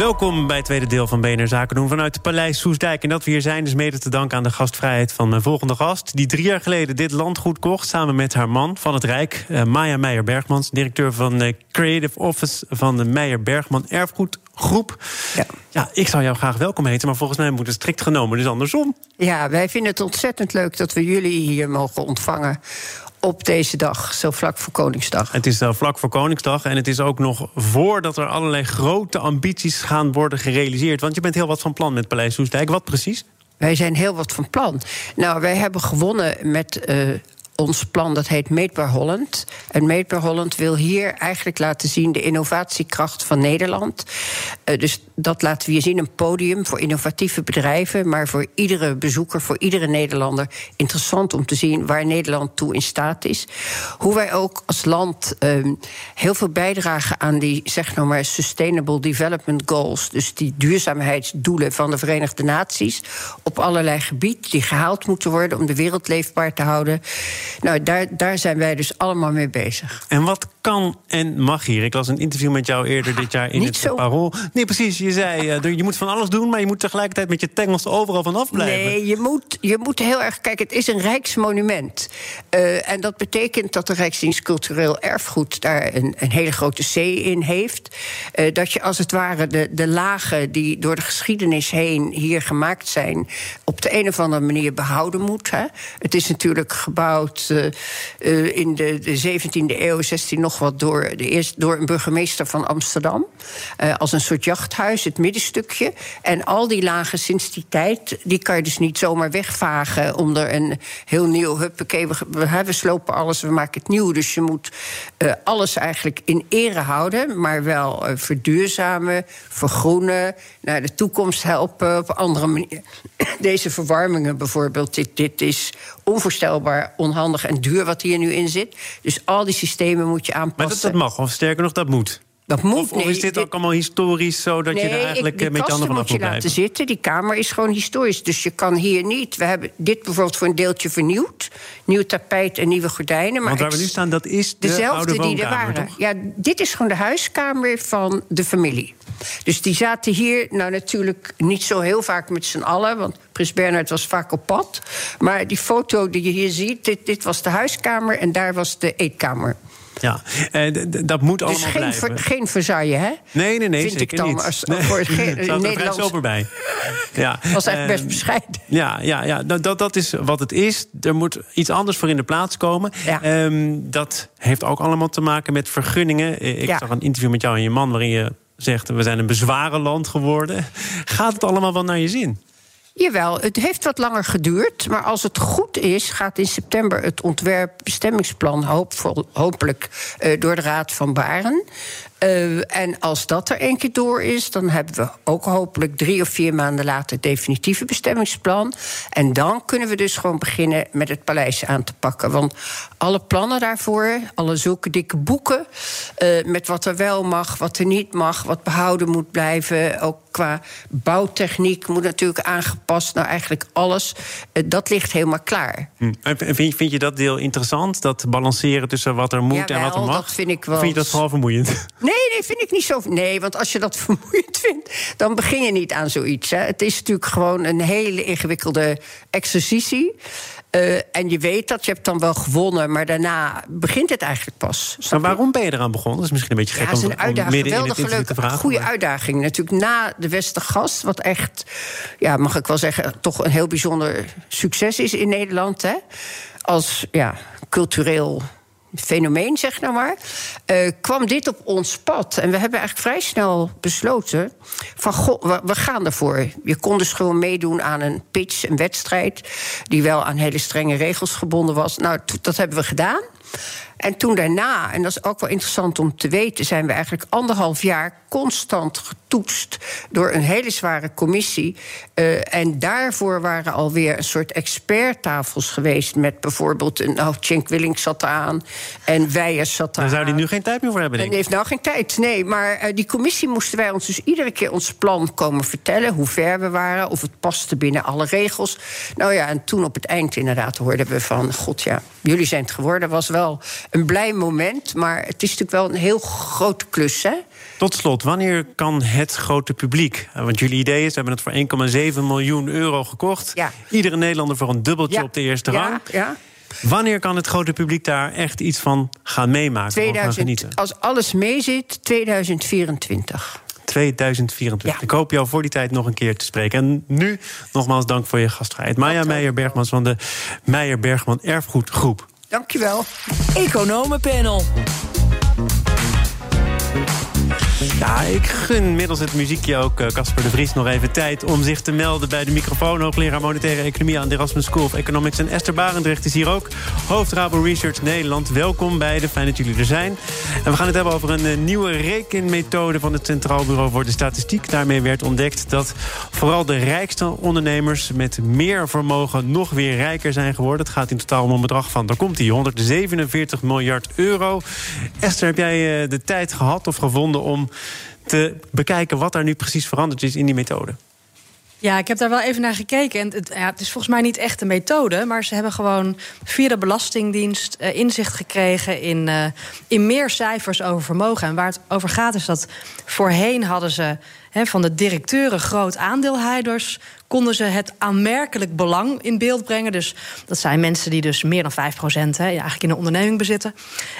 Welkom bij het tweede deel van BNR Zaken doen vanuit het Paleis Soesdijk. En dat we hier zijn is mede te danken aan de gastvrijheid van mijn volgende gast... die drie jaar geleden dit landgoed kocht samen met haar man van het Rijk... Uh, Maya Meijer-Bergmans, directeur van de Creative Office... van de Meijer-Bergman Erfgoedgroep. Ja. ja, ik zou jou graag welkom heten, maar volgens mij moet het strikt genomen dus andersom. Ja, wij vinden het ontzettend leuk dat we jullie hier mogen ontvangen op deze dag, zo vlak voor Koningsdag. Het is uh, vlak voor Koningsdag en het is ook nog voordat er allerlei grote ambities gaan worden gerealiseerd. Want je bent heel wat van plan met Paleis Soestdijk. Wat precies? Wij zijn heel wat van plan. Nou, wij hebben gewonnen met uh, ons plan dat heet Meetbaar Holland. En Meetbaar Holland wil hier eigenlijk laten zien de innovatiekracht van Nederland. Uh, dus dat laten we hier zien, een podium voor innovatieve bedrijven, maar voor iedere bezoeker, voor iedere Nederlander interessant om te zien waar Nederland toe in staat is. Hoe wij ook als land uh, heel veel bijdragen aan die, zeg nou maar, Sustainable Development Goals, dus die duurzaamheidsdoelen van de Verenigde Naties, op allerlei gebieden die gehaald moeten worden om de wereld leefbaar te houden. Nou, daar, daar zijn wij dus allemaal mee bezig. En wat kan en mag hier? Ik las een interview met jou eerder dit jaar in het zo. Parool. Nee, precies. Je zei, uh, je moet van alles doen, maar je moet tegelijkertijd met je tengels overal vanaf blijven. Nee, je moet, je moet heel erg... Kijk, het is een rijksmonument. Uh, en dat betekent dat de Rijksdienst Cultureel Erfgoed... daar een, een hele grote C in heeft. Uh, dat je als het ware de, de lagen die door de geschiedenis heen hier gemaakt zijn... op de een of andere manier behouden moet. Hè. Het is natuurlijk gebouwd in de, de 17e eeuw, 16 nog wat... door, de eerste, door een burgemeester van Amsterdam. als een soort jachthuis, het middenstukje. En al die lagen sinds die tijd, die kan je dus niet zomaar wegvagen... om er een heel nieuw, huppakee, we, we, slopen alles, we maken het nieuw. Dus je moet alles eigenlijk in ere houden... maar wel verduurzamen, vergroenen, naar de toekomst helpen... op andere manier. Deze verwarmingen bijvoorbeeld, dit, dit is onvoorstelbaar onhandig en duur wat hier nu in zit. Dus al die systemen moet je aanpassen. Maar dat, dat mag, of sterker nog, dat moet. Dat moet of, of is dit, ook allemaal historisch, zodat nee, je er eigenlijk ik, met je handen vanaf moet je laten zitten. Die kamer is gewoon historisch. Dus je kan hier niet. We hebben dit bijvoorbeeld voor een deeltje vernieuwd. Nieuw tapijt en nieuwe gordijnen. Maar Want waar we nu staan, dat is de dezelfde oude die er waren. Toch? Ja, dit is gewoon de huiskamer van de familie. Dus die zaten hier, nou natuurlijk niet zo heel vaak met z'n allen, want Prins Bernhard was vaak op pad. Maar die foto die je hier ziet, dit, dit was de huiskamer en daar was de eetkamer. Ja, eh, dat moet allemaal dus geen, blijven. ver, geen Versailles, hè? Nee, nee, nee, Vind zeker ik dan niet. Als, nee. voor het ge- sober bij. Ja. was echt best Eh, bescheiden. Ja, ja, ja. Dat, dat is wat het is. Er moet iets anders voor in de plaats komen. Ja. Ehm, dat heeft ook allemaal te maken met vergunningen. Eh, Ik Ja. zag een interview met jou en je man waarin je zegt... we zijn een bezwarenland geworden. Gaat het allemaal wel naar je zin? Jawel, het heeft wat langer geduurd. Maar als het goed is, gaat in september het ontwerpbestemmingsplan hoopvol, hopelijk eh, door de Raad van Baren. Uh, en als dat er één keer door is, dan hebben we ook hopelijk drie of vier maanden later het definitieve bestemmingsplan. En dan kunnen we dus gewoon beginnen met het paleis aan te pakken. Want alle plannen daarvoor, alle zulke dikke boeken, uh, met wat er wel mag, wat er niet mag, wat behouden moet blijven, ook qua bouwtechniek moet natuurlijk aangepast. Nou, eigenlijk alles, uh, dat ligt helemaal klaar. Hm. En vind, vind, je dat deel interessant? Dat balanceren tussen wat er moet Jawel, en wat er mag? dat vind ik wel. Of vind je dat vooral vermoeiend? Nee, nee, vind ik niet zo. Nee, want als je dat vermoeiend vindt, dan begin je niet aan zoiets. Hè. Het is natuurlijk gewoon een hele ingewikkelde exercitie. Uh, en je weet dat, je hebt dan wel gewonnen, maar daarna begint het eigenlijk pas. Maar waarom ben je eraan begonnen? Dat is misschien een beetje gek ja, is een om, om uitdaging, midden in het te vragen. goede uitdaging. Natuurlijk na de Westergast, wat echt, ja, mag ik wel zeggen, toch een heel bijzonder succes is in Nederland. Hè? Als ja, cultureel fenomeen, zeg nou maar, uh, kwam dit op ons pad. En we hebben eigenlijk vrij snel besloten... van, we, we, gaan ervoor. Je kon dus gewoon meedoen aan een pitch, een wedstrijd... die wel aan hele strenge regels gebonden was. Nou, dat hebben we gedaan. En toen daarna, en dat is ook wel interessant om te weten, zijn we eigenlijk anderhalf jaar constant getoetst door een hele zware commissie. Uh, en daarvoor waren alweer een soort experttafels geweest. Met bijvoorbeeld, nou, Cenk Willink zat aan en Weijers zat aan. Daar zou hij nu geen tijd meer voor hebben, denk ik. heeft nou geen tijd, nee. Maar uh, die commissie moesten wij ons dus iedere keer ons plan komen vertellen. Hoe ver we waren, of het paste binnen alle regels. Nou ja, en toen op het eind inderdaad hoorden we van... God ja, jullie zijn het geworden. was wel een blij moment, maar het is natuurlijk wel een heel grote klus, hè? Tot slot, wanneer kan het grote publiek? Eh, want jullie idee is, we hebben het voor 1,7 miljoen euro gekocht. Ja. Iedere Nederlander voor een dubbeltje ja. op de eerste rang. Ja. Wanneer kan het grote publiek daar echt iets van gaan meemaken? 2000, gaan genieten? Als alles meezit, 2024. 2024. Ik hoop jou voor die tijd nog een keer te spreken. En nu nogmaals dank voor je gastvrijheid. Maya Meijer-Bergmans van de Meijer-Bergman Erfgoedgroep. Dankjewel. Economenpanel. Ja, ik gun middels het muziekje ook eh, Casper de Vries nog even tijd om zich te melden bij de microfoon. Hoogleraar Monetaire Economie aan de Erasmus School of Economics. En Esther Barendrecht is hier ook, hoofd Rabo Research Nederland. Welkom beiden, fijn dat jullie er zijn. En we gaan het hebben over een eh, nieuwe rekenmethode van het Centraal Bureau voor de Statistiek. Daarmee werd ontdekt dat vooral de rijkste ondernemers met meer vermogen nog weer rijker zijn geworden. Het gaat in totaal om een bedrag van, daar komt die 147 miljard euro. Esther, heb jij eh, de tijd gehad of gevonden om te bekijken wat er nu precies veranderd is in die methode. Ja, ik heb daar wel even naar gekeken. En het, ja, het, is volgens mij niet echt een methode, maar ze hebben gewoon via de Belastingdienst uh, inzicht gekregen in, uh, in meer cijfers over vermogen. En waar het over gaat is dat voorheen hadden ze he, van de directeuren groot aandeelhouders konden ze het aanmerkelijk belang in beeld brengen. Dus dat zijn mensen die dus meer dan 5 procent eigenlijk in een onderneming bezitten.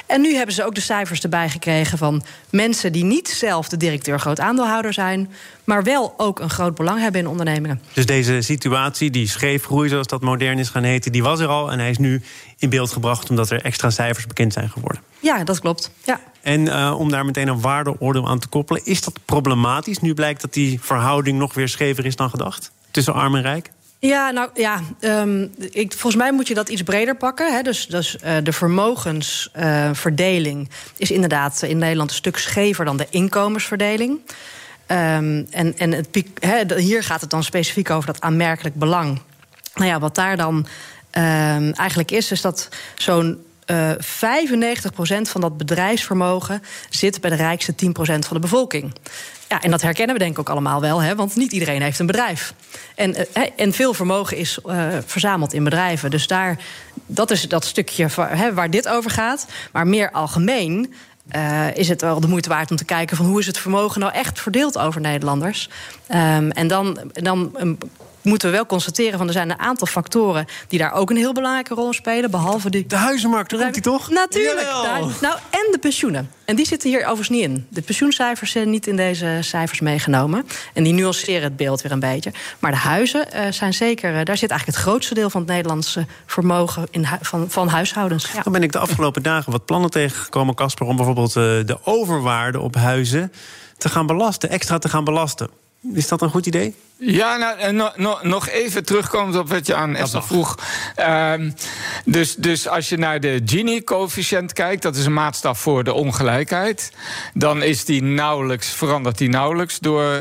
En nu hebben ze ook de cijfers erbij gekregen van mensen die niet zelf de directeur groot aandeelhouder zijn, maar wel ook een groot belang hebben in ondernemingen. Dus deze situatie, die scheefgroei, zoals dat modern is gaan heten, die was er al en hij is nu in beeld gebracht omdat er extra cijfers bekend zijn geworden. Ja, dat klopt. Ja. En uh, om daar meteen een waardeoordeel aan te koppelen, is dat problematisch? Nu blijkt dat die verhouding nog weer schever is dan gedacht tussen arm en rijk? Ja, nou ja, um, ik, volgens mij moet je dat iets breder pakken. Hè. Dus, dus uh, de vermogensverdeling uh, is inderdaad in Nederland een stuk schever dan de inkomensverdeling. Um, en en he, hier gaat het dan specifiek over dat aanmerkelijk belang. Nou ja, wat daar dan um, eigenlijk is, is dat zo'n uh, 95% van dat bedrijfsvermogen zit bij de rijkste 10% van de bevolking. Ja, en dat herkennen we denk ik ook allemaal wel, hè, want niet iedereen heeft een bedrijf. En, uh, en veel vermogen is uh, verzameld in bedrijven. Dus daar, dat is dat stukje hè, waar dit over gaat. Maar meer algemeen is het wel de moeite waard om te kijken van hoe is het vermogen nou echt verdeeld over Nederlanders. Um, en dan, dan um, moeten we wel constateren van er zijn een aantal factoren die daar ook een heel belangrijke rol spelen. Behalve die. De huizenmarkt, daar komt die toch? Natuurlijk. Daar, nou, en de pensioenen. En die zitten hier overigens niet in. De pensioencijfers zijn niet in deze cijfers meegenomen. En die nuanceren het beeld weer een beetje. Maar de huizen uh, zijn zeker. Uh, daar zit eigenlijk het grootste deel van het Nederlandse vermogen in van, van huishoudens. Ja. Dan ben ik de afgelopen dagen wat plannen tegengekomen, Casper, om bijvoorbeeld uh, de overwaarde op huizen te gaan belasten, extra te gaan belasten. Is dat een goed idee? Ja, nou, no, no, nog even terugkomend op wat je aan Esther vroeg. Um, dus, dus als je naar de Gini-coëfficiënt kijkt, dat is een maatstaf voor de ongelijkheid, dan is die nauwelijks, verandert die nauwelijks door uh,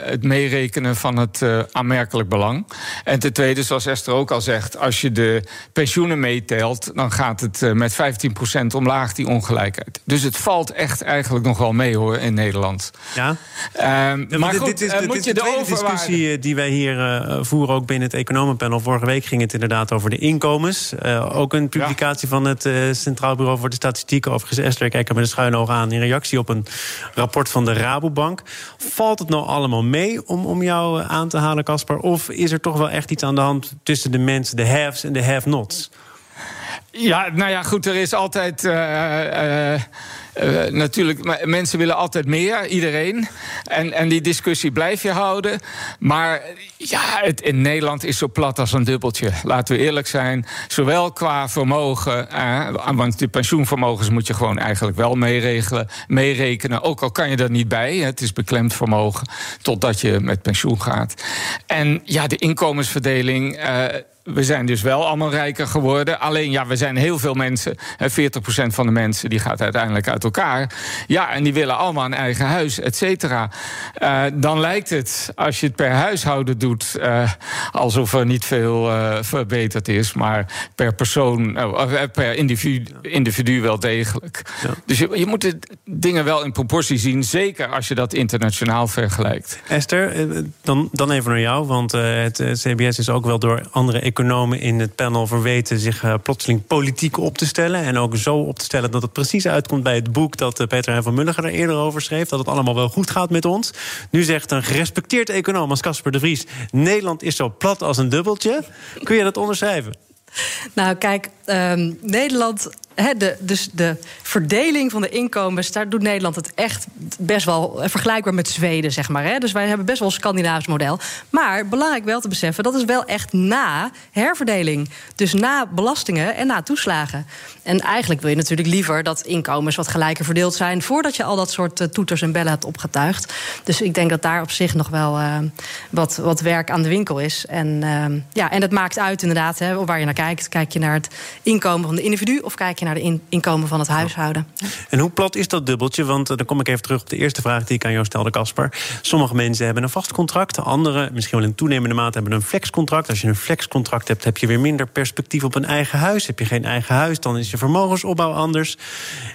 het meerekenen van het uh, aanmerkelijk belang. En ten tweede, zoals Esther ook al zegt, als je de pensioenen meetelt, dan gaat het met 15% omlaag, die ongelijkheid. Dus het valt echt eigenlijk nog wel mee hoor in Nederland. Ja. Ja maar goed, dit is, moet je de, de discussie die wij hier uh, voeren, ook binnen het economenpanel. Vorige week ging het inderdaad over de inkomens. Uh, ook een publicatie ja. van het Centraal Bureau voor de Statistiek. Overigens, Esther, kijk er met een schuin oog aan... in reactie op een rapport van de Rabobank. Valt het nou allemaal mee om, om jou aan te halen, Casper? Of is er toch wel echt iets aan de hand tussen de mensen, de haves en de have-nots? Ja, nou ja, goed, er is altijd... Uh, uh, uh, natuurlijk, mensen willen altijd meer, iedereen. En, en die discussie blijf je houden. Maar ja, het in Nederland is zo plat als een dubbeltje. Laten we eerlijk zijn. Zowel qua vermogen, uh, want de pensioenvermogens moet je gewoon eigenlijk wel meeregelen, meerekenen. Ook al kan je er niet bij. Het is beklemd vermogen totdat je met pensioen gaat. En ja, de inkomensverdeling. Uh, we zijn dus wel allemaal rijker geworden. Alleen ja, we zijn heel veel mensen. 40% van de mensen die gaat uiteindelijk uit elkaar. Ja, en die willen allemaal een eigen huis, et cetera. Uh, dan lijkt het, als je het per huishouden doet, uh, alsof er niet veel uh, verbeterd is. Maar per persoon, per individu, individu wel degelijk. Ja. Dus je, je moet de dingen wel in proportie zien. Zeker als je dat internationaal vergelijkt. Esther, dan, dan even naar jou. Want het CBS is ook wel door andere economen in het panel verweten zich plotseling politiek op te stellen. En ook zo op te stellen dat het precies uitkomt bij het boek dat Peter van Mulliger er eerder over schreef. Dat het allemaal wel goed gaat met ons. Nu zegt een gerespecteerd econoom als Casper de Vries: Nederland is zo plat als een dubbeltje. Kun je dat onderschrijven? Nou, kijk, um, Nederland dus de verdeling van de inkomens, daar doet Nederland het echt best wel vergelijkbaar met Zweden, zeg maar. Dus wij hebben best wel een Scandinavisch model. Maar belangrijk wel te beseffen, dat is wel echt na herverdeling. Dus na belastingen en na toeslagen. En eigenlijk wil je natuurlijk liever dat inkomens wat gelijker verdeeld zijn voordat je al dat soort eh, toeters en bellen hebt opgetuigd. Dus ik denk dat daar op zich nog wel uh, wat, wat werk aan de winkel is. En, uh, ja, en het maakt uit inderdaad hè, waar je naar kijkt. Kijk je naar het inkomen van de individu of kijk je naar de inkomen van het huishouden. En hoe plat is dat dubbeltje? Want uh, dan kom ik even terug op de eerste vraag die ik aan jou stelde, Casper. Sommige mensen hebben een vast contract, anderen misschien wel in toenemende mate hebben een flexcontract. Als je een flexcontract hebt, heb je weer minder perspectief op een eigen huis. Heb je geen eigen huis, dan is je vermogensopbouw anders.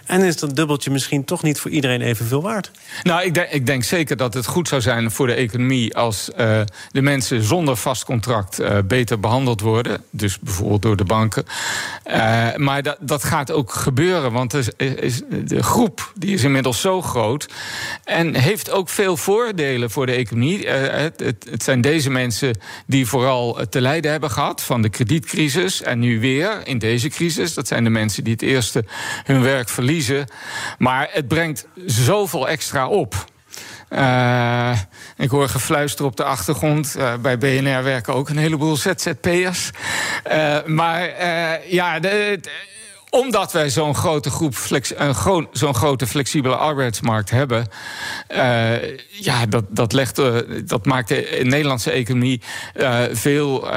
En is dat dubbeltje misschien toch niet voor iedereen evenveel waard? Nou, ik denk, ik denk zeker dat het goed zou zijn voor de economie als uh, de mensen zonder vast contract uh, beter behandeld worden. Dus bijvoorbeeld door de banken. maar dat, dat gaat ook gebeuren. Want de groep die is inmiddels zo groot. En heeft ook veel voordelen voor de economie. het, het, zijn deze mensen die vooral te lijden hebben gehad van de kredietcrisis. En nu weer in deze crisis. Dat zijn de mensen die het eerste hun werk verliezen. Maar het brengt zoveel extra op. Uh, ik hoor gefluister op de achtergrond. Uh, bij BNR werken ook een heleboel ZZP'ers. Maar ja, de omdat wij zo'n grote groep, zo'n grote flexibele arbeidsmarkt hebben, uh, ja, dat, dat, legt, uh, dat maakt de Nederlandse economie uh, veel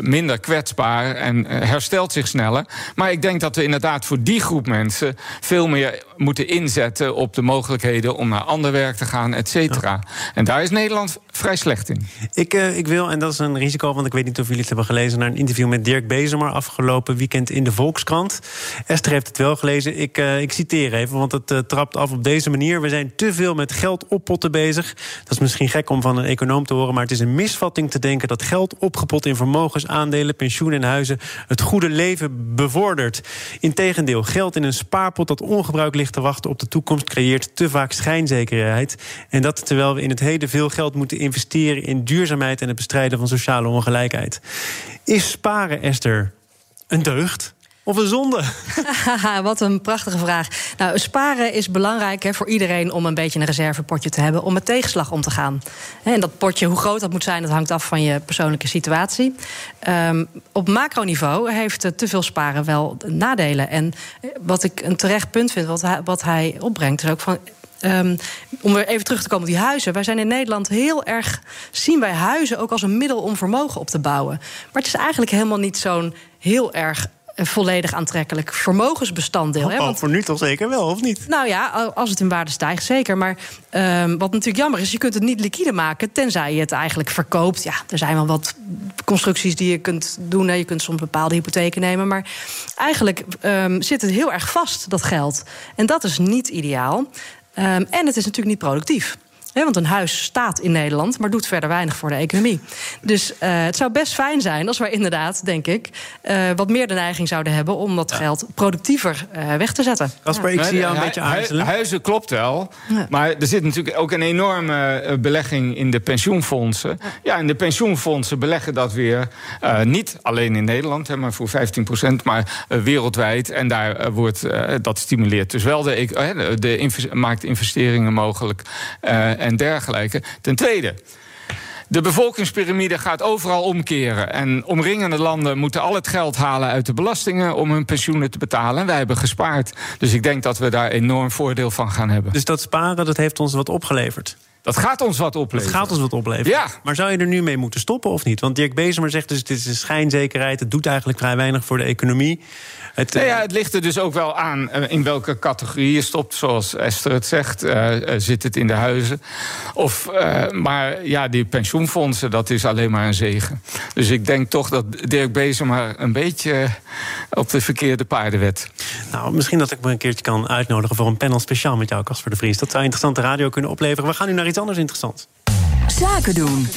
minder kwetsbaar en herstelt zich sneller. Maar ik denk dat we inderdaad voor die groep mensen veel meer moeten inzetten op de mogelijkheden om naar ander werk te gaan, et cetera. En daar is Nederland vrij slecht in. Ik, ik wil, en dat is een risico, want ik weet niet of jullie het hebben gelezen, naar een interview met Dirk Bezemer afgelopen weekend in de Volkskrant. Esther heeft het wel gelezen. Ik, uh, ik citeer even, want het uh, trapt af op deze manier. We zijn te veel met geld oppotten bezig. Dat is misschien gek om van een econoom te horen... maar het is een misvatting te denken dat geld opgepot in vermogens... aandelen, pensioen en huizen het goede leven bevordert. Integendeel, geld in een spaarpot dat ongebruikt ligt te wachten op de toekomst... creëert te vaak schijnzekerheid. En dat terwijl we in het heden veel geld moeten investeren... in duurzaamheid en het bestrijden van sociale ongelijkheid. Is sparen, Esther, een deugd? Of een zonde? Wat een prachtige vraag. Nou, sparen is belangrijk hè, voor iedereen om een beetje een reservepotje te hebben om met tegenslag om te gaan. En dat potje, hoe groot dat moet zijn, dat hangt af van je persoonlijke situatie. Um, op macroniveau heeft te veel sparen wel nadelen. En wat ik een terecht punt vind, wat hij, wat hij opbrengt, is ook van Um, om weer even terug te komen op die huizen. Wij zijn in Nederland heel erg. zien wij huizen ook als een middel om vermogen op te bouwen. Maar het is eigenlijk helemaal niet zo'n heel erg volledig aantrekkelijk vermogensbestanddeel. Oh, hè? Want, voor nu toch zeker wel, of niet? Nou ja, als het in waarde stijgt, zeker. Maar um, wat natuurlijk jammer is, je kunt het niet liquide maken... tenzij je het eigenlijk verkoopt. Ja, er zijn wel wat constructies die je kunt doen. Hè. Je kunt soms bepaalde hypotheken nemen. Maar eigenlijk um, zit het heel erg vast, dat geld. En dat is niet ideaal. Um, en het is natuurlijk niet productief want een huis staat in Nederland, maar doet verder weinig voor de economie. Dus uh, het zou best fijn zijn als we inderdaad, denk ik, uh, wat meer de neiging zouden hebben om dat geld productiever uh, weg te zetten. Kasper, ik zie jou een beetje aarzelen. Huizen klopt wel, ja. maar er zit natuurlijk ook een enorme belegging in de pensioenfondsen. Ja, ja en de pensioenfondsen beleggen dat weer niet alleen in Nederland, hè, maar voor 15 procent, maar wereldwijd. En daar wordt dat stimuleert dus wel de, de, de maakt investeringen mogelijk en dergelijke. Ten tweede. De bevolkingspyramide gaat overal omkeren. En omringende landen moeten al het geld halen uit de belastingen om hun pensioenen te betalen. En wij hebben gespaard. Dus ik denk dat we daar enorm voordeel van gaan hebben. Dus dat sparen, dat heeft ons wat opgeleverd? Dat gaat ons wat opleveren. Het gaat ons wat opleveren. Ja. Maar zou je er nu mee moeten stoppen of niet? Want Dirk Bezemer zegt dus het is een schijnzekerheid. Het doet eigenlijk vrij weinig voor de economie. Het, nou ja, het ligt er dus ook wel aan uh, in welke categorie je stopt. Zoals Esther het zegt, uh, uh, zit het in de huizen. Of, maar ja, die pensioenfondsen, dat is alleen maar een zegen. Dus ik denk toch dat Dirk Bezemer een beetje op de verkeerde paarden werd. Nou, misschien dat ik me een keertje kan uitnodigen voor een panel speciaal met jou, Casper de Vries. Dat zou interessante radio kunnen opleveren. We gaan nu naar iets anders interessants. Zaken doen.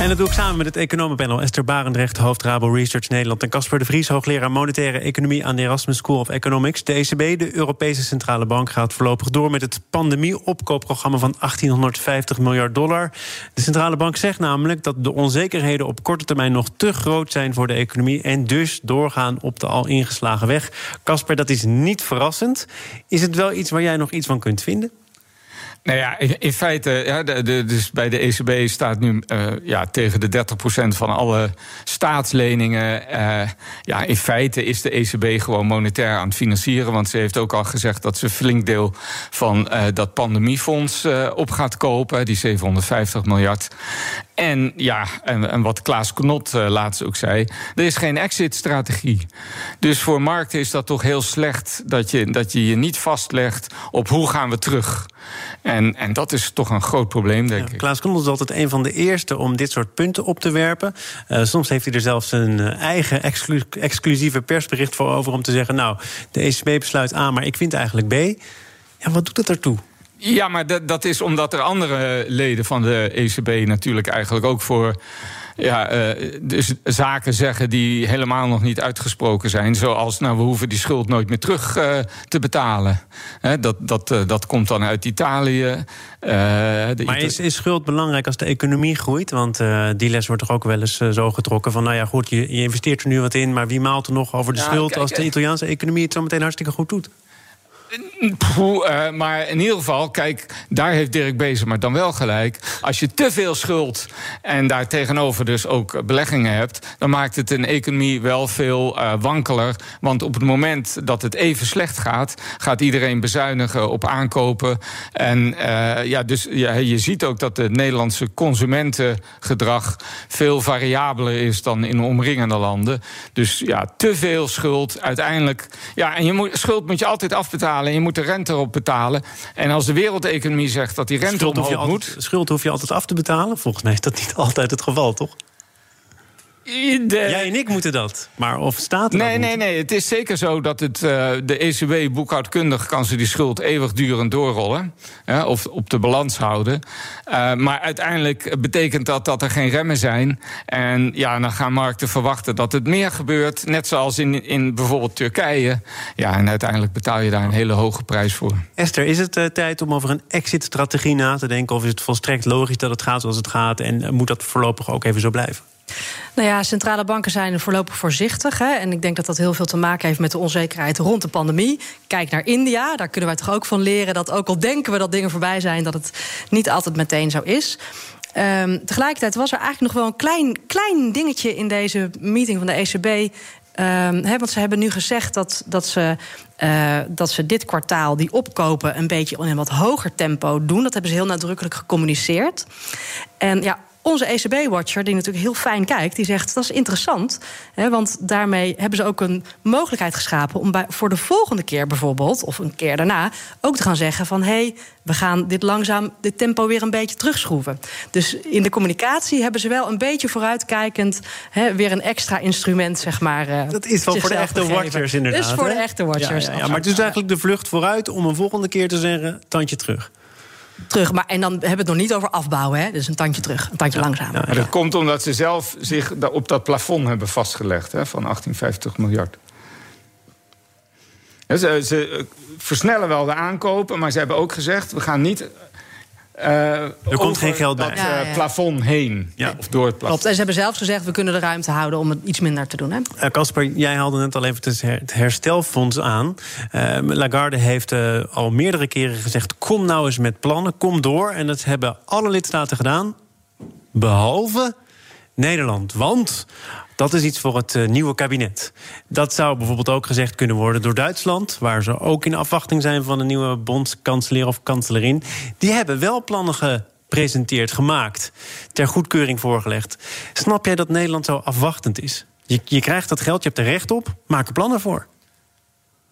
En dat doe ik samen met het economenpanel Esther Barendrecht, hoofd Rabo Research Nederland... en Casper de Vries, hoogleraar monetaire economie... aan de Erasmus School of Economics. De ECB, de Europese Centrale Bank, gaat voorlopig door... met het pandemie-opkoopprogramma van 1850 miljard dollar. De Centrale Bank zegt namelijk dat de onzekerheden... op korte termijn nog te groot zijn voor de economie... en dus doorgaan op de al ingeslagen weg. Casper, dat is niet verrassend. Is het wel iets waar jij nog iets van kunt vinden? Nou ja, in, feite, ja, de, dus bij de ECB staat nu uh, ja, tegen de 30% van alle staatsleningen. Uh, ja, in feite is de ECB gewoon monetair aan het financieren. Want ze heeft ook al gezegd dat ze een flink deel van uh, dat pandemiefonds op gaat kopen. Die 750 miljard. En ja, en, wat Klaas Knot laatst ook zei, er is geen exit-strategie. Dus voor markten is dat toch heel slecht dat je, dat je je niet vastlegt op hoe gaan we terug. En, en dat is toch een groot probleem, denk ik. Klaas Knot is altijd een van de eerste om dit soort punten op te werpen. Uh, soms heeft hij er zelfs een eigen exclu exclusieve persbericht voor over om te zeggen: Nou, de ECB besluit A, maar ik vind eigenlijk B. Ja, wat doet het ertoe? Ja, maar dat, dat is omdat er andere leden van de ECB natuurlijk eigenlijk ook voor ja, uh, dus zaken zeggen die helemaal nog niet uitgesproken zijn. Zoals, nou, we hoeven die schuld nooit meer terug uh, te betalen. He, dat, dat, uh, dat komt dan uit Italië. maar is, is schuld belangrijk als de economie groeit? Want die les wordt toch ook wel eens zo getrokken van... nou ja, goed, je, je investeert er nu wat in... maar wie maalt er nog over de ja, schuld kijk, als de Italiaanse economie het zo meteen hartstikke goed doet? Uh, maar in ieder geval, kijk, daar heeft Dirk Bezer maar dan wel gelijk. Als je te veel schuld en daar tegenover dus ook beleggingen hebt, dan maakt het een economie wel veel uh, wankeler. Want op het moment dat het even slecht gaat, gaat iedereen bezuinigen op aankopen. En uh, ja, dus ja, je ziet ook dat het Nederlandse consumentengedrag veel variabeler is dan in omringende landen. Dus ja, te veel schuld uiteindelijk. Ja, en je moet, schuld moet je altijd afbetalen. En je moet de rente erop betalen. En als de wereldeconomie zegt dat die rente schuld omhoog moet... Schuld hoef je altijd af te betalen? Volgens mij is dat niet altijd het geval, toch? De... Jij en ik moeten dat. Maar of staat er Nee, nee, nee. Het is zeker zo dat het, uh, de ECB boekhoudkundig kan ze die schuld eeuwigdurend doorrollen. Hè, of op de balans houden. Uh, maar uiteindelijk betekent dat dat er geen remmen zijn. En ja, dan gaan markten verwachten dat het meer gebeurt. Net zoals in, in bijvoorbeeld Turkije. Ja, en uiteindelijk betaal je daar een hele hoge prijs voor. Esther, is het uh, tijd om over een exit-strategie na te denken? Of is het volstrekt logisch dat het gaat zoals het gaat? En moet dat voorlopig ook even zo blijven? Nou ja, centrale banken zijn voorlopig voorzichtig. Hè, en ik denk dat dat heel veel te maken heeft met de onzekerheid rond de pandemie. Kijk naar India, daar kunnen wij toch ook van leren dat ook al denken we dat dingen voorbij zijn, dat het niet altijd meteen zo is. Um, tegelijkertijd was er eigenlijk nog wel een klein, klein dingetje in deze meeting van de ECB. He, want ze hebben nu gezegd dat, dat, ze, uh, dat ze dit kwartaal die opkopen een beetje in een wat hoger tempo doen. Dat hebben ze heel nadrukkelijk gecommuniceerd. En ja, onze ECB-watcher, die natuurlijk heel fijn kijkt, die zegt dat is interessant. Hè, want daarmee hebben ze ook een mogelijkheid geschapen om bij, voor de volgende keer bijvoorbeeld, of een keer daarna, ook te gaan zeggen van hé, hey, we gaan dit langzaam, dit tempo weer een beetje terugschroeven. Dus in de communicatie hebben ze wel een beetje vooruitkijkend hè, weer een extra instrument, zeg maar. Uh, dat is wel voor de echte gegeven. watchers inderdaad. Dat is voor hè? de echte watchers. Ja, ja, ja, maar het is eigenlijk de vlucht vooruit om een volgende keer te zeggen, tandje terug terug. Maar, en dan hebben we het nog niet over afbouwen. Hè? Dus een tandje terug, een tandje langzamer. Ja, dat komt omdat ze zelf zich op dat plafond hebben vastgelegd hè, van 1850 miljard. Ze, ze, versnellen wel de aankopen, maar ze hebben ook gezegd: we gaan niet. Uh, er komt geen geld bij. Dat ja, ja. plafond heen. Ja. Of door het plafond. Klopt. En ze hebben zelf gezegd: we kunnen de ruimte houden om het iets minder te doen. Casper, uh, jij haalde net al even het herstelfonds aan. Uh, Lagarde heeft uh, al meerdere keren gezegd: kom nou eens met plannen, kom door. En dat hebben alle lidstaten gedaan, behalve Nederland. Want Dat is iets voor het nieuwe kabinet. Dat zou bijvoorbeeld ook gezegd kunnen worden door Duitsland, waar ze ook in afwachting zijn van een nieuwe bondskanselier of kanselerin. Die hebben wel plannen gepresenteerd, gemaakt, ter goedkeuring voorgelegd. Snap jij dat Nederland zo afwachtend is? Je, je krijgt dat geld, je hebt er recht op, maak er plannen voor.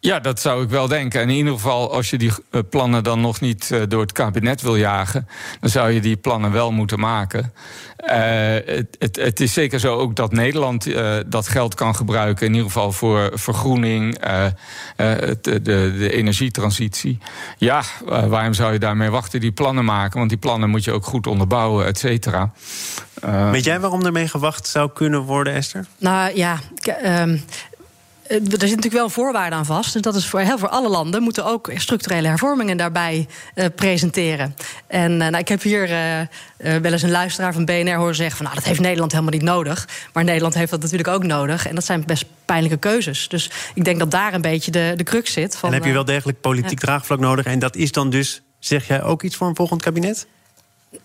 Ja, dat zou ik wel denken. En in ieder geval, als je die eh, plannen dan nog niet eh, door het kabinet wil jagen, dan zou je die plannen wel moeten maken. Uh, het, het, het, is zeker zo ook dat Nederland uh, dat geld kan gebruiken, in ieder geval voor vergroening, uh, de, de, energietransitie. Ja, waarom zou je daarmee wachten? Die plannen maken, want die plannen moet je ook goed onderbouwen, et cetera. Weet jij waarom ermee gewacht zou kunnen worden, Esther? Nou ja, ehm, eh, er zit natuurlijk wel een voorwaarde aan vast. En dat is voor, heel voor alle landen moeten ook structurele hervormingen daarbij uh, presenteren. En uh, nou, ik heb hier wel eens een luisteraar van BNR horen zeggen: van nou, dat heeft Nederland helemaal niet nodig. Maar Nederland heeft dat natuurlijk ook nodig. En dat zijn best pijnlijke keuzes. Dus ik denk dat daar een beetje de, de crux zit. Van, en heb je wel degelijk politiek draagvlak nodig. En dat is dan dus, zeg jij ook iets voor een volgend kabinet?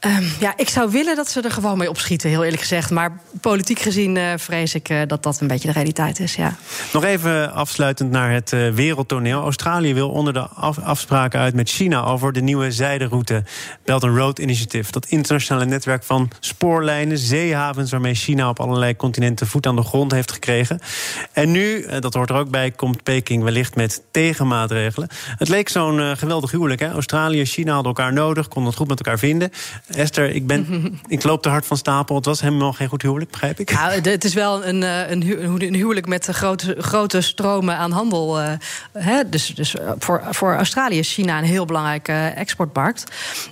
Um, ja, ik zou willen dat ze er gewoon mee opschieten, heel eerlijk gezegd. Maar politiek gezien uh, vrees ik uh, dat dat een beetje de realiteit is, ja. Nog even afsluitend naar het uh, wereldtoneel. Australië wil onder de af afspraken uit met China... over de nieuwe zijderoute Belt and Road Initiative. Dat internationale netwerk van spoorlijnen, zeehavens... waarmee China op allerlei continenten voet aan de grond heeft gekregen. En nu, dat hoort er ook bij, komt Peking wellicht met tegenmaatregelen. Het leek zo'n geweldig huwelijk, hè? Australië en China hadden elkaar nodig, konden het goed met elkaar vinden... Esther, ik, ben, ik loop te hard van stapel. Het was helemaal geen goed huwelijk, begrijp ik? Nou, het is wel een, eh, een huwelijk met grote, grote stromen aan handel. Uh, hè? Dus, dus eh, voor, voor Australië is China een heel belangrijke exportmarkt.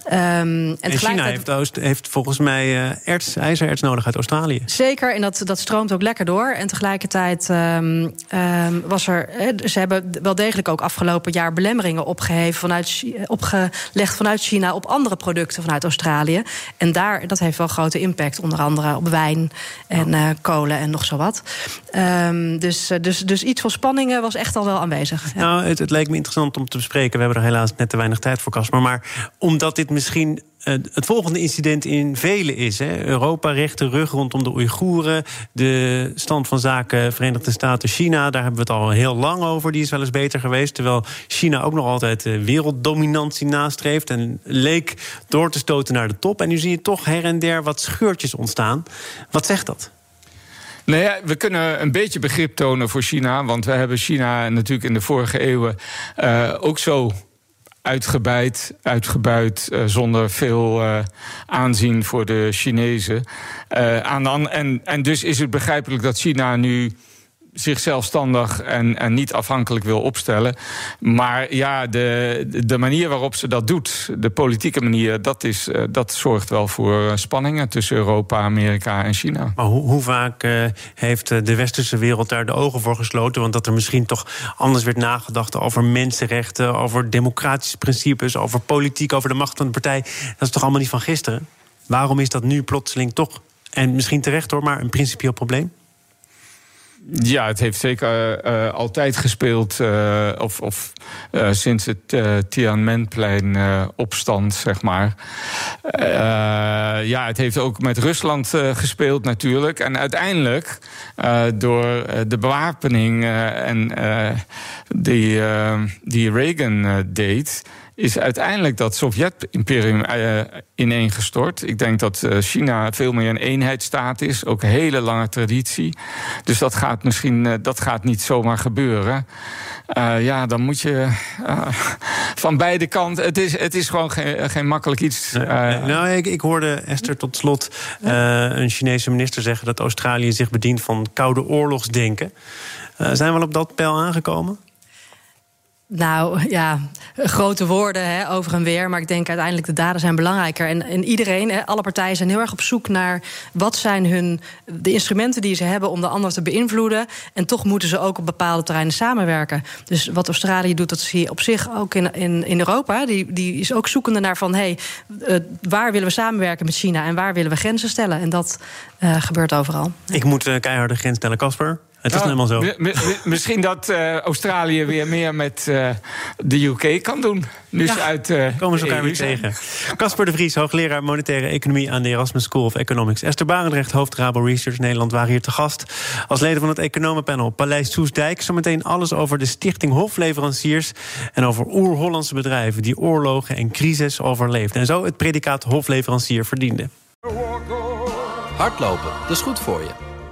Um, en, en China heeft, Oost, heeft volgens mij erts, ijzererts nodig uit Australië. Zeker, en dat, dat stroomt ook lekker door. En tegelijkertijd um, um, was er... ze hebben wel degelijk ook afgelopen jaar belemmeringen opgeheven vanuit, opgelegd vanuit China... op andere producten vanuit Australië. En daar, dat heeft wel grote impact, onder andere op wijn en uh, kolen en nog zo wat. Um, dus, eh, dus, dus iets van spanningen was echt al wel aanwezig. Ja. Nou, het, het leek me interessant om te bespreken. We hebben er helaas net te weinig tijd voor, Casper. Maar omdat dit misschien eh, het volgende incident in velen is. Hè. Europa recht de rug rondom de Oeigoeren. De stand van zaken Verenigde Staten, China. Daar hebben we het al heel lang over. Die is wel eens beter geweest. Terwijl China ook nog altijd werelddominantie nastreeft. En leek door te stoten naar de top. En nu zie je toch her en der wat scheurtjes ontstaan. Wat zegt dat? Nou ja, we kunnen een beetje begrip tonen voor China. Want we hebben China natuurlijk in de vorige eeuwen uh, ook zo uitgebreid, uitgebuit, uh, zonder veel uh, aanzien voor de Chinezen. Uh, aan, en, en dus is het begrijpelijk dat China nu zich zelfstandig en, en niet afhankelijk wil opstellen. Maar ja, de, de manier waarop ze dat doet, de politieke manier, dat, is, uh, dat zorgt wel voor spanningen tussen Europa, Amerika en China. Maar hoe, hoe vaak uh, heeft de westerse wereld daar de ogen voor gesloten? Want dat er misschien toch anders werd nagedacht over mensenrechten, over democratische principes, over politiek, over de macht van de partij. Dat is toch allemaal niet van gisteren? Waarom is dat nu plotseling toch, en misschien terecht hoor, maar een principieel probleem? Ja, het heeft zeker uh, altijd gespeeld. Uh, of, of sinds het uh, Tiananmenplein opstand, zeg maar. ja, het heeft ook met Rusland gespeeld natuurlijk. En uiteindelijk, door de bewapening en die, die Reagan deed is uiteindelijk dat Sovjet-imperium uh, ineengestort. Ik denk dat uh, China veel meer een eenheidsstaat is, ook een hele lange traditie. Dus dat gaat misschien uh, dat gaat niet zomaar gebeuren. ja, dan moet je van beide kanten. Het is, het is gewoon geen, geen makkelijk iets. nou, ik, ik, hoorde Esther tot slot een Chinese minister zeggen dat Australië zich bedient van koude oorlogsdenken. zijn we al op dat pijl aangekomen? Nou ja, grote woorden hè, over en weer. Maar ik denk uiteindelijk de daden zijn belangrijker. En, en iedereen, hè, alle partijen zijn heel erg op zoek naar wat zijn hun, de instrumenten die ze hebben om de ander te beïnvloeden. En toch moeten ze ook op bepaalde terreinen samenwerken. Dus wat Australië doet, dat zie je op zich ook in, in, in Europa. Die, die is ook zoekende naar van hé, hey, uh, waar willen we samenwerken met China en waar willen we grenzen stellen. En dat uh, gebeurt overal. Ik moet uh, keiharde grens stellen, Casper. Het is nou helemaal zo. Misschien dat uh, Australië weer meer met uh, de UK kan doen. Nu ze uit. Uh, komen ze elkaar weer tegen. Casper de Vries, hoogleraar monetaire economie aan de Erasmus School of Economics. Esther Barendrecht, hoofd Rabo Research Nederland, waren hier te gast. Als leden van het economenpanel Paleis Soesdijk. Zometeen alles over de Stichting Hofleveranciers. En over oer-Hollandse bedrijven die oorlogen en crisis overleefden. En zo het predicaat hofleverancier verdienden. Hardlopen, dat is goed voor je.